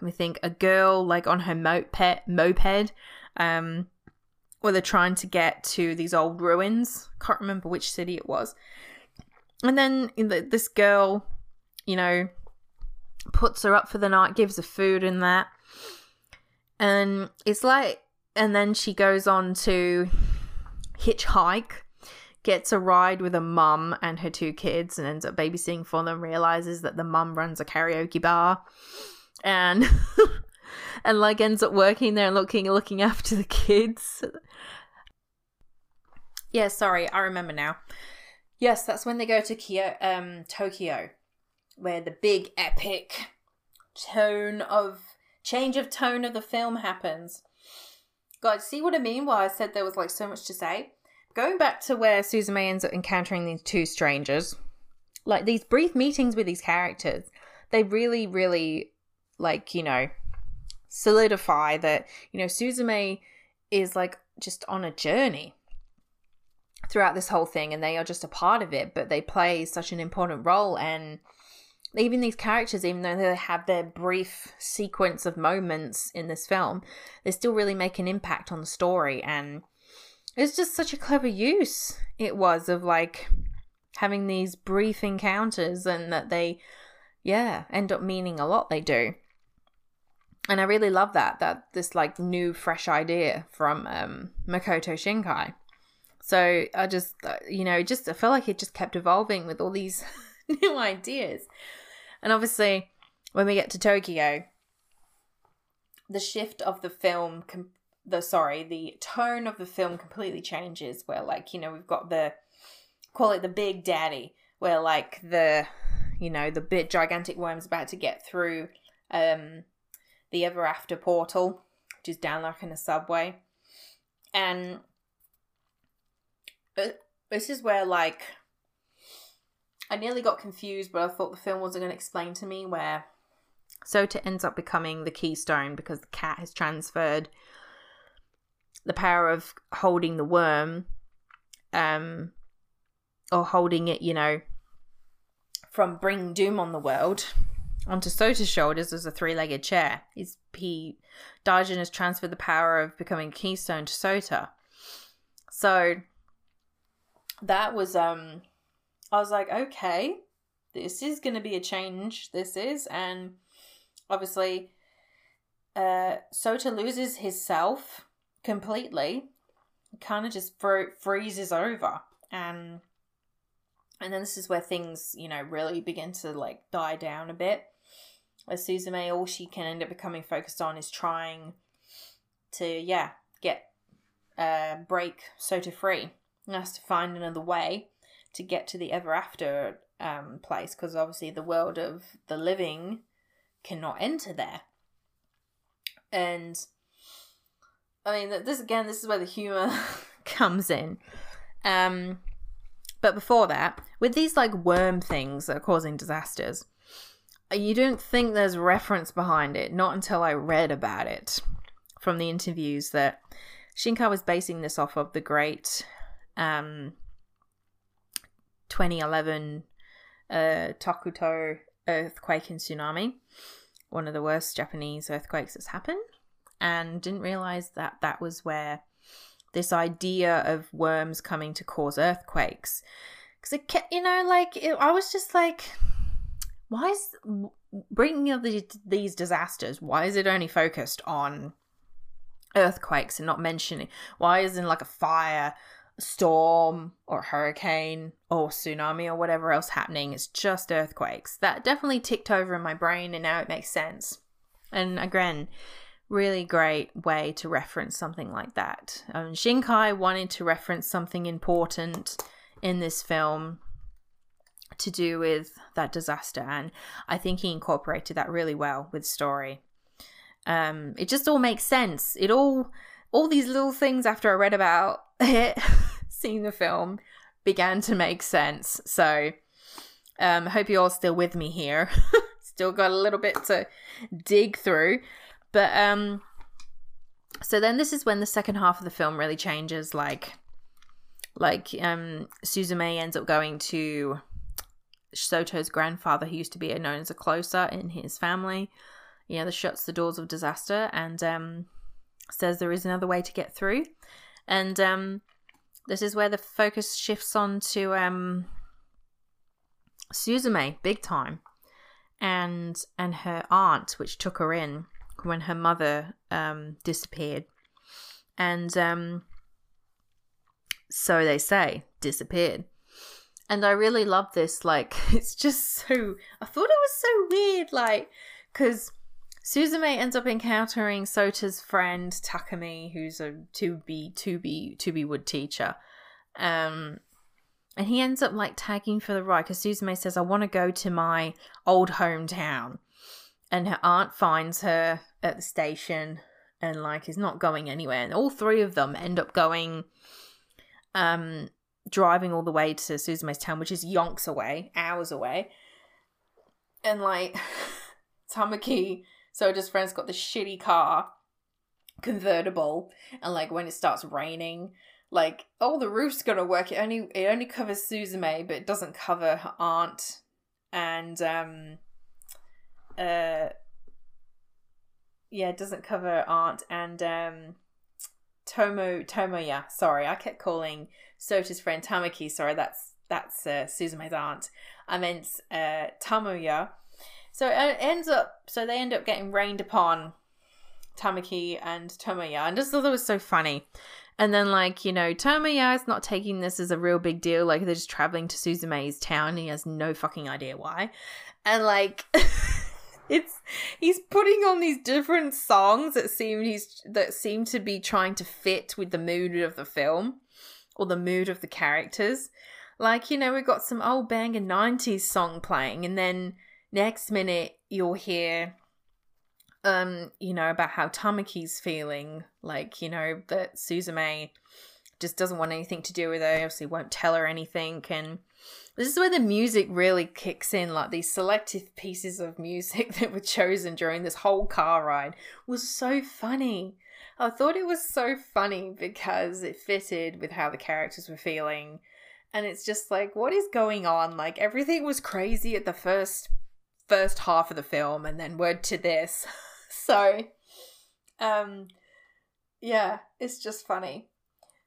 Speaker 1: let me think, a girl like on her moped moped, um where they're trying to get to these old ruins. Can't remember which city it was. And then this girl, you know, puts her up for the night, gives her food and that. And it's like, and then she goes on to hitchhike, gets a ride with a mum and her two kids, and ends up babysitting for them. Realizes that the mum runs a karaoke bar, and and like ends up working there and looking looking after the kids. Yeah, sorry, I remember now. Yes, that's when they go to Kyo- um, Tokyo, where the big epic tone of change of tone of the film happens. God, see what I mean? Why I said there was like so much to say. Going back to where Suzume ends up encountering these two strangers, like these brief meetings with these characters, they really, really, like you know, solidify that you know Suzume is like just on a journey throughout this whole thing and they are just a part of it but they play such an important role and even these characters even though they have their brief sequence of moments in this film they still really make an impact on the story. And it's just such a clever use it was of like having these brief encounters and that they yeah end up meaning a lot they do. And I really love that that this like new fresh idea from um, Makoto Shinkai. So I just uh, you know just I felt like it just kept evolving with all these new ideas, and obviously when we get to Tokyo, the shift of the film, com- the sorry, the tone of the film completely changes. Where like you know we've got the call it the big daddy, where like the you know the bit gigantic worm's about to get through um the Ever After portal, which is down like in a subway. And this is where, like, I nearly got confused, but I thought the film wasn't going to explain to me where Sota ends up becoming the keystone because the cat has transferred the power of holding the worm, um, or holding it, you know, from bringing doom on the world onto Sota's shoulders as a three legged chair. He's, he, Daijin has transferred the power of becoming Keystone to Sota. So that was, um, I was like, okay, this is going to be a change. This is. And obviously, uh, Sota loses his self completely. Kind of just fro- freezes over. And and then this is where things, you know, really begin to like die down a bit. As Suzume, all she can end up becoming focused on is trying to, yeah, get uh, break Sota free. And has to find another way to get to the ever after um, place because obviously the world of the living cannot enter there. And I mean, this again, this is where the humor comes in. Um, but before that, with these like worm things that are causing disasters, you don't think there's reference behind it, not until I read about it from the interviews that Shinkai was basing this off of the great um, 2011 uh, Tohoku earthquake and tsunami, one of the worst Japanese earthquakes that's happened, and didn't realize that that was where this idea of worms coming to cause earthquakes. Because it, kept, you know, like it, I was just like, why is bringing up these, these disasters? Why is it only focused on earthquakes and not mentioning? Why isn't like a fire, storm, or hurricane or tsunami or whatever else happening? It's just earthquakes. That definitely ticked over in my brain, and now it makes sense. And again, really great way to reference something like that. Um, Shinkai wanted to reference something important in this film to do with that disaster, and I think he incorporated that really well with story. Um, it just all makes sense. It all all these little things after I read about it, seeing the film, began to make sense. So, um, hope you're all still with me here. still got a little bit to dig through, but um, so then this is when the second half of the film really changes. Like, like um, Suzume ends up going to Sota's grandfather, who used to be known as a closer in his family. You know, that shuts the doors of disaster and um, says there is another way to get through. And um, this is where the focus shifts on to um, Suzume, big time, and and her aunt, which took her in when her mother um, disappeared, and um, so they say disappeared. And I really love this. Like, it's just so. I thought it was so weird, like, because Suzume ends up encountering Sota's friend Takumi, who's a to be to be to be wood teacher, um, and he ends up like tagging for the ride because Suzume says, "I want to go to my old hometown," and her aunt finds her at the station and like is not going anywhere, and all three of them end up going, um, driving all the way to Suzume's town, which is yonks away, hours away, and like Tamaki so friend's got this shitty car, convertible, and like when it starts raining, like oh the roof's gonna work. It only it only covers Suzume, but it doesn't cover her aunt and um uh yeah, it doesn't cover aunt and um Tomo Tomoya. Sorry, I kept calling Sota's friend Tamaki. Sorry, that's that's uh, Suzume's aunt. I meant uh, Tomoya so uh, it ends up, so they end up getting rained upon, Tamaki and Tomoya. And just thought it was so funny. And then, like, you know, Tomoya is not taking this as a real big deal. Like, they're just traveling to Suzume's town. And he has no fucking idea why. And, like, it's he's putting on these different songs that seem he's that seem to be trying to fit with the mood of the film or the mood of the characters. Like, you know, we've got some old banger 90s song playing, and then Next minute, you'll hear, um, you know, about how Tamaki's feeling, like, you know, that Suzume just doesn't want anything to do with her, obviously won't tell her anything, and this is where the music really kicks in, like these selective pieces of music that were chosen during this whole car ride was so funny. I thought it was so funny because it fitted with how the characters were feeling. And it's just like, what is going on? Like, everything was crazy at the first first half of the film and then word to this. so, um, yeah, it's just funny.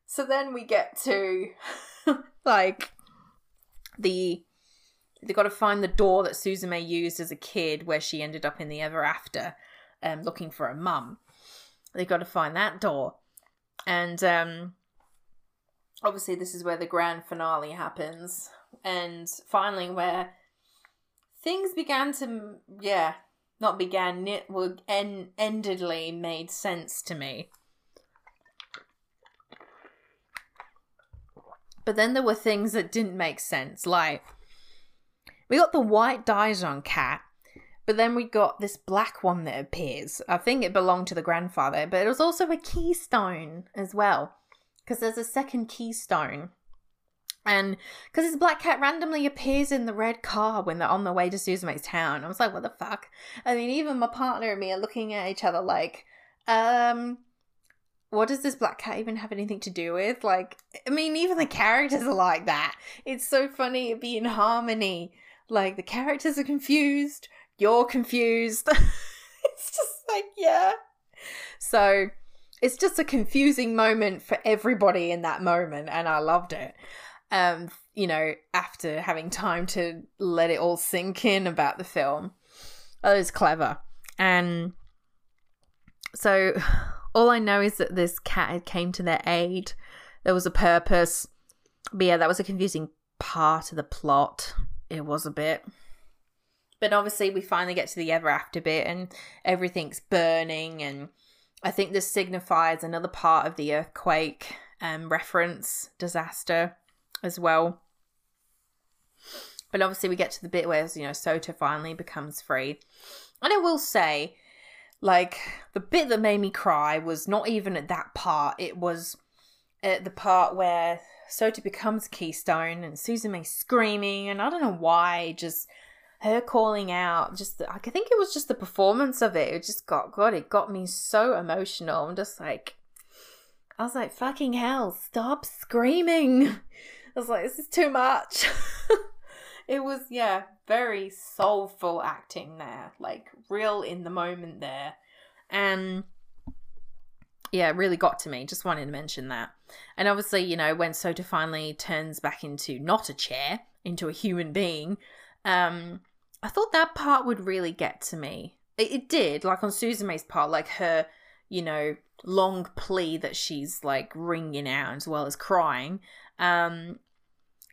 Speaker 1: So then we get to like the they got to find the door that Suzume used as a kid where she ended up in the ever after um looking for a mum. They got to find that door. And um obviously this is where the grand finale happens and finally where things began to yeah not began it were en- endedly made sense to me. But then there were things that didn't make sense like we got the white Daijin cat but then we got this black one that appears. I think it belonged to the grandfather but it was also a keystone as well because there's a second keystone and because this black cat randomly appears in the red car when they're on their way to Suzume's town. I was like, what the fuck? I mean, even my partner and me are looking at each other like, um, what does this black cat even have anything to do with? Like, I mean, even the characters are like that. It's so funny to be in harmony. Like, the characters are confused, you're confused. it's just like, yeah. So, it's just a confusing moment for everybody in that moment, and I loved it um, you know, after having time to let it all sink in about the film. That was clever. And so all I know is that this cat came to their aid. There was a purpose. But yeah, that was a confusing part of the plot. It was a bit. But obviously, we finally get to the ever after bit and everything's burning. And I think this signifies another part of the earthquake um, reference disaster as well. But obviously, we get to the bit where you know Sota finally becomes free, and I will say, like the bit that made me cry was not even at that part. It was at the part where Sota becomes Keystone and Suzume screaming, and I don't know why, just her calling out. Just I think it was just the performance of it. It just got God. It got me so emotional. I'm just like, I was like, fucking hell, stop screaming. I was like, this is too much. it was yeah very soulful acting there like real in the moment there. And yeah it really got to me. Just wanted to mention that. And obviously you know when sota finally turns back into not a chair into a human being um i thought that part would really get to me. It, it did like on suzume's part like her you know long plea that she's like ringing out as well as crying um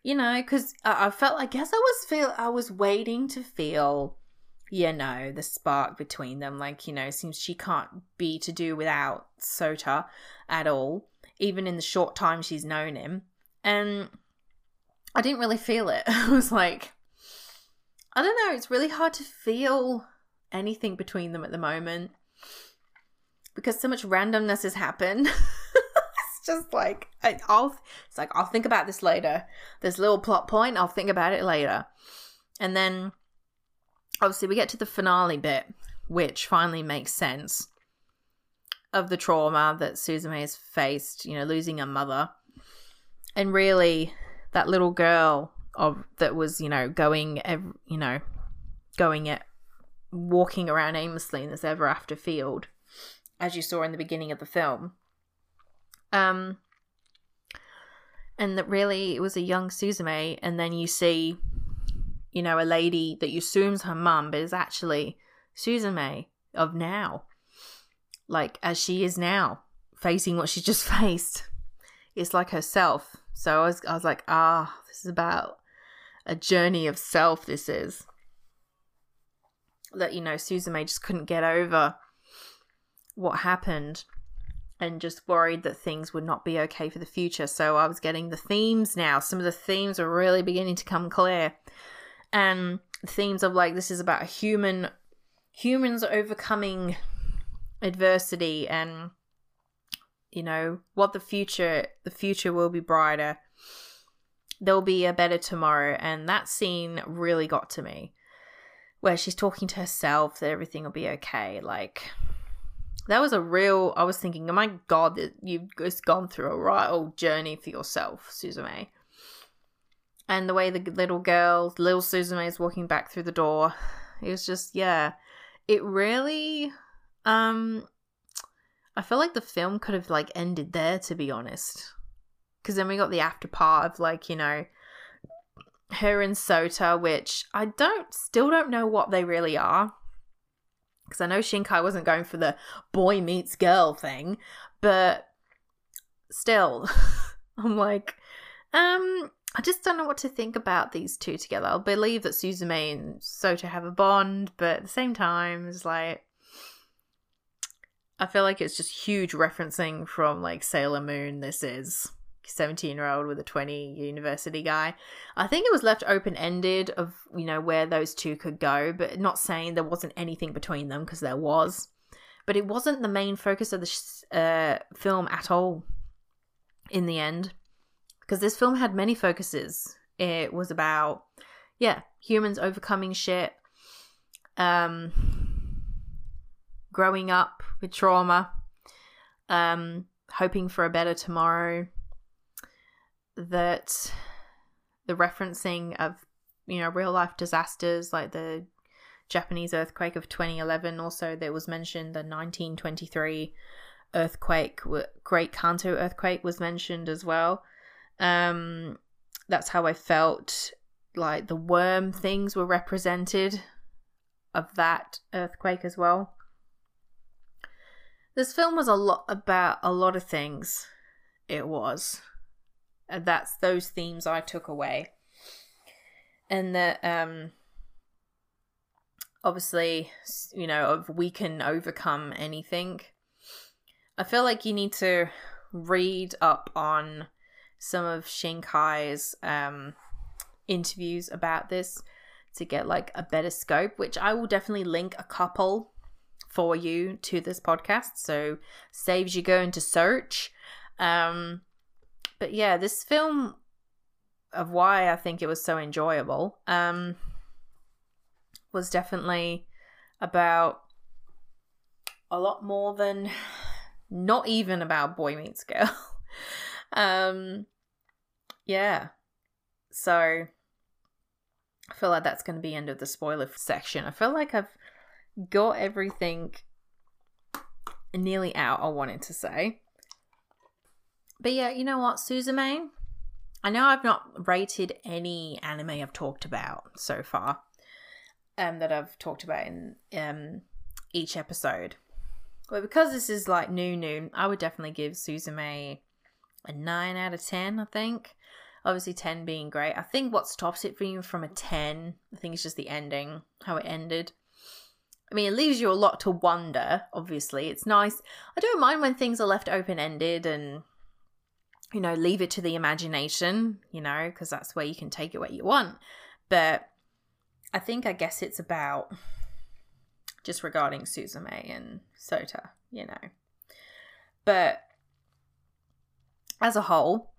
Speaker 1: you know, because I, I felt, I guess I was feel, I was waiting to feel, you know, the spark between them. Like, you know, seems she can't be to do without Sota at all, even in the short time she's known him. And I didn't really feel it. I was like, I don't know, it's really hard to feel anything between them at the moment because so much randomness has happened. just like I, will it's like I'll think about this later. This little plot point, I'll think about it later. And then obviously we get to the finale bit, which finally makes sense of the trauma that Suzume has faced, you know, losing her mother. And really that little girl of that was, you know, going you know, going at walking around aimlessly in this ever after field as you saw in the beginning of the film um, and that really it was a young Suzume, and then you see, you know, a lady that you assumes her mum, but is actually Suzume of now, like as she is now, facing what she just faced. It's like herself. So I was, I was like, ah, this is about a journey of self. This is that you know Suzume just couldn't get over what happened and just worried that things would not be okay for the future. So I was getting the themes now. Some of the themes are really beginning to come clear. And themes of like this is about human humans overcoming adversity and you know what the future the future will be brighter there'll be a better tomorrow and that scene really got to me where she's talking to herself that everything will be okay like that was a real. I was thinking, oh my god, that you've just gone through a right old journey for yourself, Suzume. And the way the little girl, little Suzume, is walking back through the door, it was just, yeah, it really. Um, I feel like the film could have like ended there, to be honest, because then we got the after part of like you know her and Sota, which I don't still don't know what they really are because I know Shinkai wasn't going for the boy meets girl thing, but still, I'm like, um, I just don't know what to think about these two together. I'll believe that Suzume and Sota have a bond, but at the same time, it's like, I feel like it's just huge referencing from like Sailor Moon. This is. 17 year old with a 20 university guy. I think it was left open ended of, you know, where those two could go, but not saying there wasn't anything between them because there was. But it wasn't the main focus of the uh, film at all in the end because this film had many focuses. It was about, yeah, humans overcoming shit, um, growing up with trauma, um, hoping for a better tomorrow, that the referencing of you know real life disasters like the Japanese earthquake of 2011 also there was mentioned the 1923 earthquake Great Kanto earthquake was mentioned as well. Um that's how I felt like the worm things were represented of that earthquake as well. This film was a lot about a lot of things it was that's those themes I took away. And that um obviously, you know, of we can overcome anything. I feel like you need to read up on some of Shinkai's um interviews about this to get like a better scope, which I will definitely link a couple for you to this podcast, so saves you going to search. Um, but yeah, this film of why I think it was so enjoyable um, was definitely about a lot more than not even about boy meets girl. um, yeah. So I feel like that's going to be end of the spoiler section. I feel like I've got everything nearly out I wanted to say. But yeah, you know what, Suzume? I know I've not rated any anime I've talked about so far. Um, that I've talked about in um each episode. But because this is like new new, I would definitely give Suzume a nine out of ten, I think. Obviously ten being great. I think what stops it being from a ten, I think it's just the ending, how it ended. I mean, it leaves you a lot to wonder, obviously. It's nice. I don't mind when things are left open ended and, you know, leave it to the imagination, you know, because that's where you can take it where you want. But I think, I guess it's about just regarding Suzume and Sota, you know. But as a whole,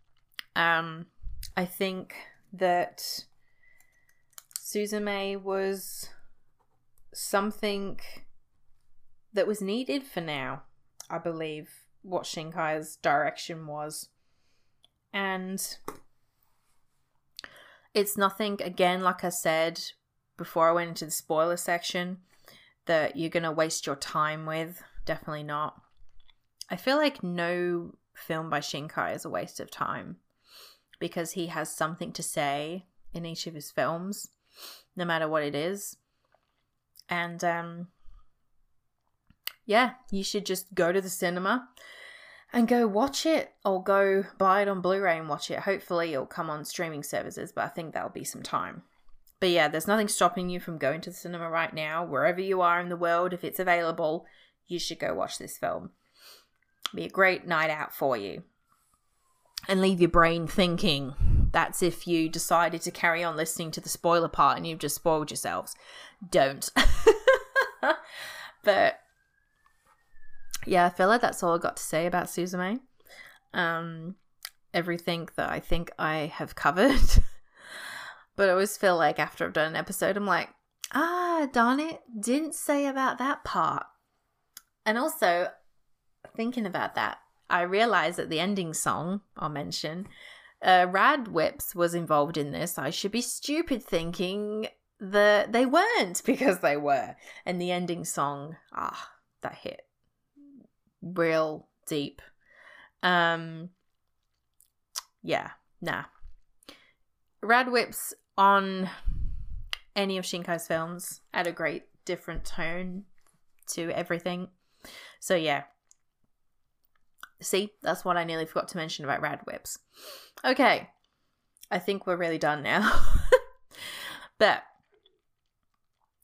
Speaker 1: um, I think that Suzume was something that was needed for now, I believe, what Shinkai's direction was. And it's nothing, again, like I said before I went into the spoiler section, that you're going to waste your time with. Definitely not. I feel like no film by Shinkai is a waste of time because he has something to say in each of his films, no matter what it is. And um, yeah, you should just go to the cinema and go watch it or go buy it on Blu ray and watch it. Hopefully, it'll come on streaming services, but I think that'll be some time. But yeah, there's nothing stopping you from going to the cinema right now, wherever you are in the world. If it's available, you should go watch this film. Be a great night out for you. And leave your brain thinking. That's if you decided to carry on listening to the spoiler part and you've just spoiled yourselves. Don't. but yeah, I feel like that's all I got to say about Suzume. Um, everything that I think I have covered. but I always feel like after I've done an episode, I'm like, ah, darn it, didn't say about that part. And also, thinking about that, I realized that the ending song I'll mention, uh, Radwimps was involved in this. I should be stupid thinking that they weren't because they were. And the ending song, ah, that hit real deep. Um, yeah, nah. Radwimps on any of Shinkai's films add a great different tone to everything. So yeah, See, that's what I nearly forgot to mention about Radwimps. Okay, I think we're really done now. but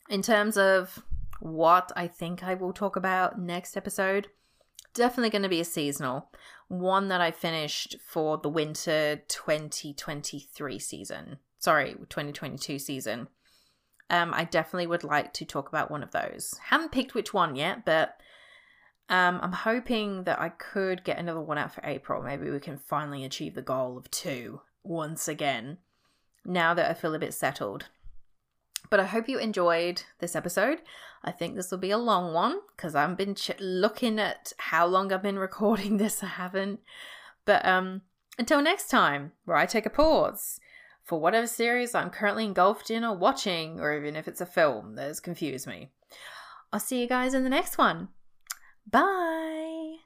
Speaker 1: in terms of what I think I will talk about next episode, definitely going to be a seasonal one that I finished for the winter 2023 season. Sorry, 2022 season. Um, I definitely would like to talk about one of those. Haven't picked which one yet, but um, I'm hoping that I could get another one out for April. Maybe we can finally achieve the goal of two once again, now that I feel a bit settled. But I hope you enjoyed this episode. I think this will be a long one because I've been ch- looking at how long I've been recording this. I haven't. But um, until next time, where I take a pause for whatever series I'm currently engulfed in or watching, or even if it's a film that has confused me. I'll see you guys in the next one. Bye.